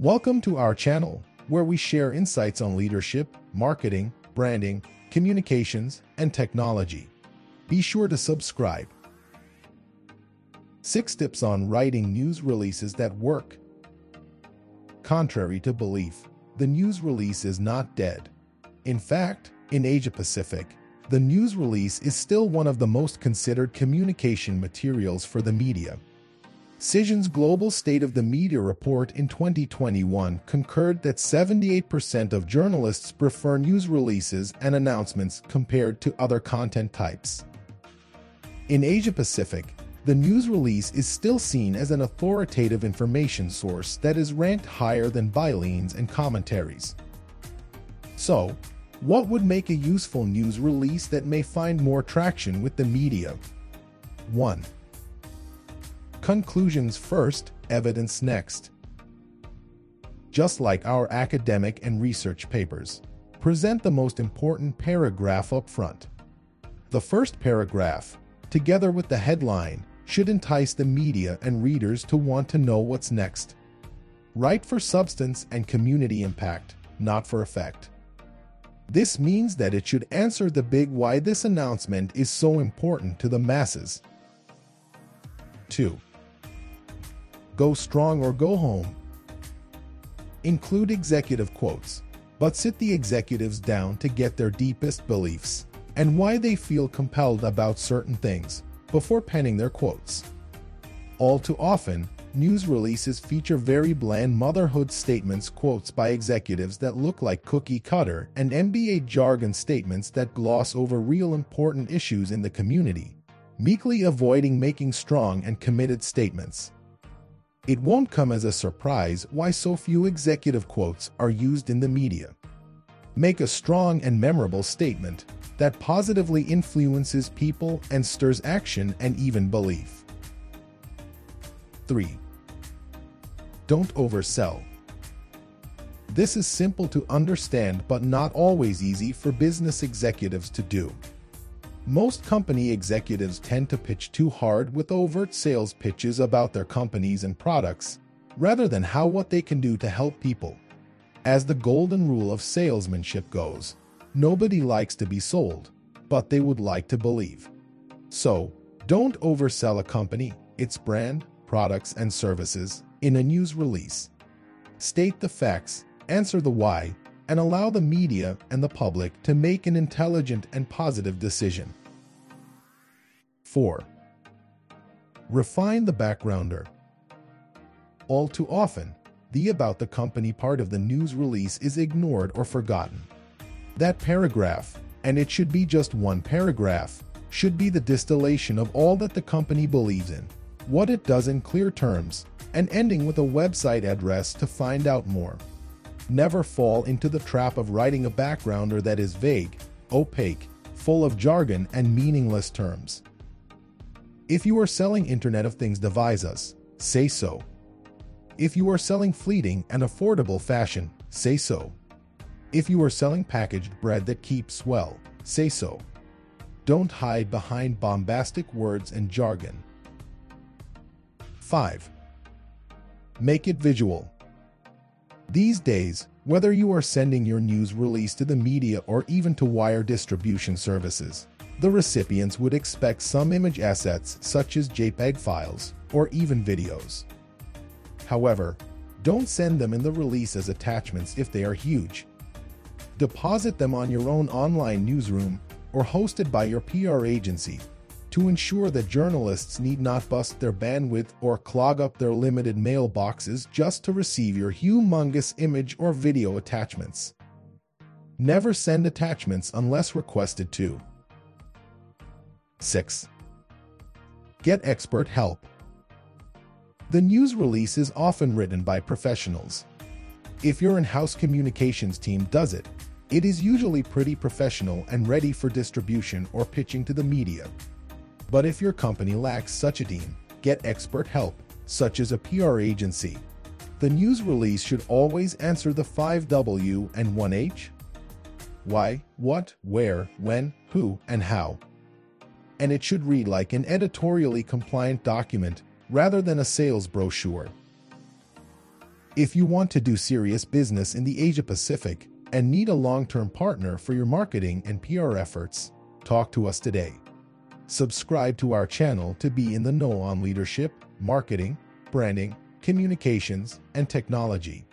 Welcome to our channel, where we share insights on leadership, marketing, branding, communications, and technology. Be sure to subscribe. 6 Tips on Writing News Releases That Work Contrary to belief, the news release is not dead. In fact, in Asia Pacific, the news release is still one of the most considered communication materials for the media. Cision's Global State of the Media report in 2021 concurred that 78% of journalists prefer news releases and announcements compared to other content types. In Asia Pacific, the news release is still seen as an authoritative information source that is ranked higher than bylines and commentaries. So, what would make a useful news release that may find more traction with the media? 1. Conclusions first, evidence next. Just like our academic and research papers, present the most important paragraph up front. The first paragraph, together with the headline, should entice the media and readers to want to know what's next. Write for substance and community impact, not for effect. This means that it should answer the big why this announcement is so important to the masses. 2. Go strong or go home. Include executive quotes, but sit the executives down to get their deepest beliefs and why they feel compelled about certain things before penning their quotes. All too often, news releases feature very bland motherhood statements quotes by executives that look like cookie cutter and MBA jargon statements that gloss over real important issues in the community, meekly avoiding making strong and committed statements. It won't come as a surprise why so few executive quotes are used in the media. Make a strong and memorable statement that positively influences people and stirs action and even belief. 3. Don't oversell. This is simple to understand but not always easy for business executives to do. Most company executives tend to pitch too hard with overt sales pitches about their companies and products, rather than how what they can do to help people. As the golden rule of salesmanship goes, nobody likes to be sold, but they would like to believe. So, don't oversell a company, its brand, products, and services in a news release. State the facts, answer the why, and allow the media and the public to make an intelligent and positive decision. 4. Refine the backgrounder. All too often, the about the company part of the news release is ignored or forgotten. That paragraph, and it should be just one paragraph, should be the distillation of all that the company believes in, what it does in clear terms, and ending with a website address to find out more. Never fall into the trap of writing a backgrounder that is vague, opaque, full of jargon and meaningless terms. If you are selling Internet of Things devices, say so. If you are selling fleeting and affordable fashion, say so. If you are selling packaged bread that keeps well, say so. Don't hide behind bombastic words and jargon. 5. Make it visual. These days, whether you are sending your news release to the media or even to wire distribution services, the recipients would expect some image assets such as JPEG files or even videos. However, don't send them in the release as attachments if they are huge. Deposit them on your own online newsroom or hosted by your PR agency to ensure that journalists need not bust their bandwidth or clog up their limited mailboxes just to receive your humongous image or video attachments. Never send attachments unless requested to. 6. Get expert help. The news release is often written by professionals. If your in-house communications team does it, it is usually pretty professional and ready for distribution or pitching to the media. But if your company lacks such a team, get expert help, such as a PR agency. The news release should always answer the 5W and 1H. Why, what, where, when, who, and how. And it should read like an editorially compliant document rather than a sales brochure. If you want to do serious business in the Asia Pacific and need a long-term partner for your marketing and PR efforts, talk to us today. Subscribe to our channel to be in the know on leadership, marketing, branding, communications, and technology.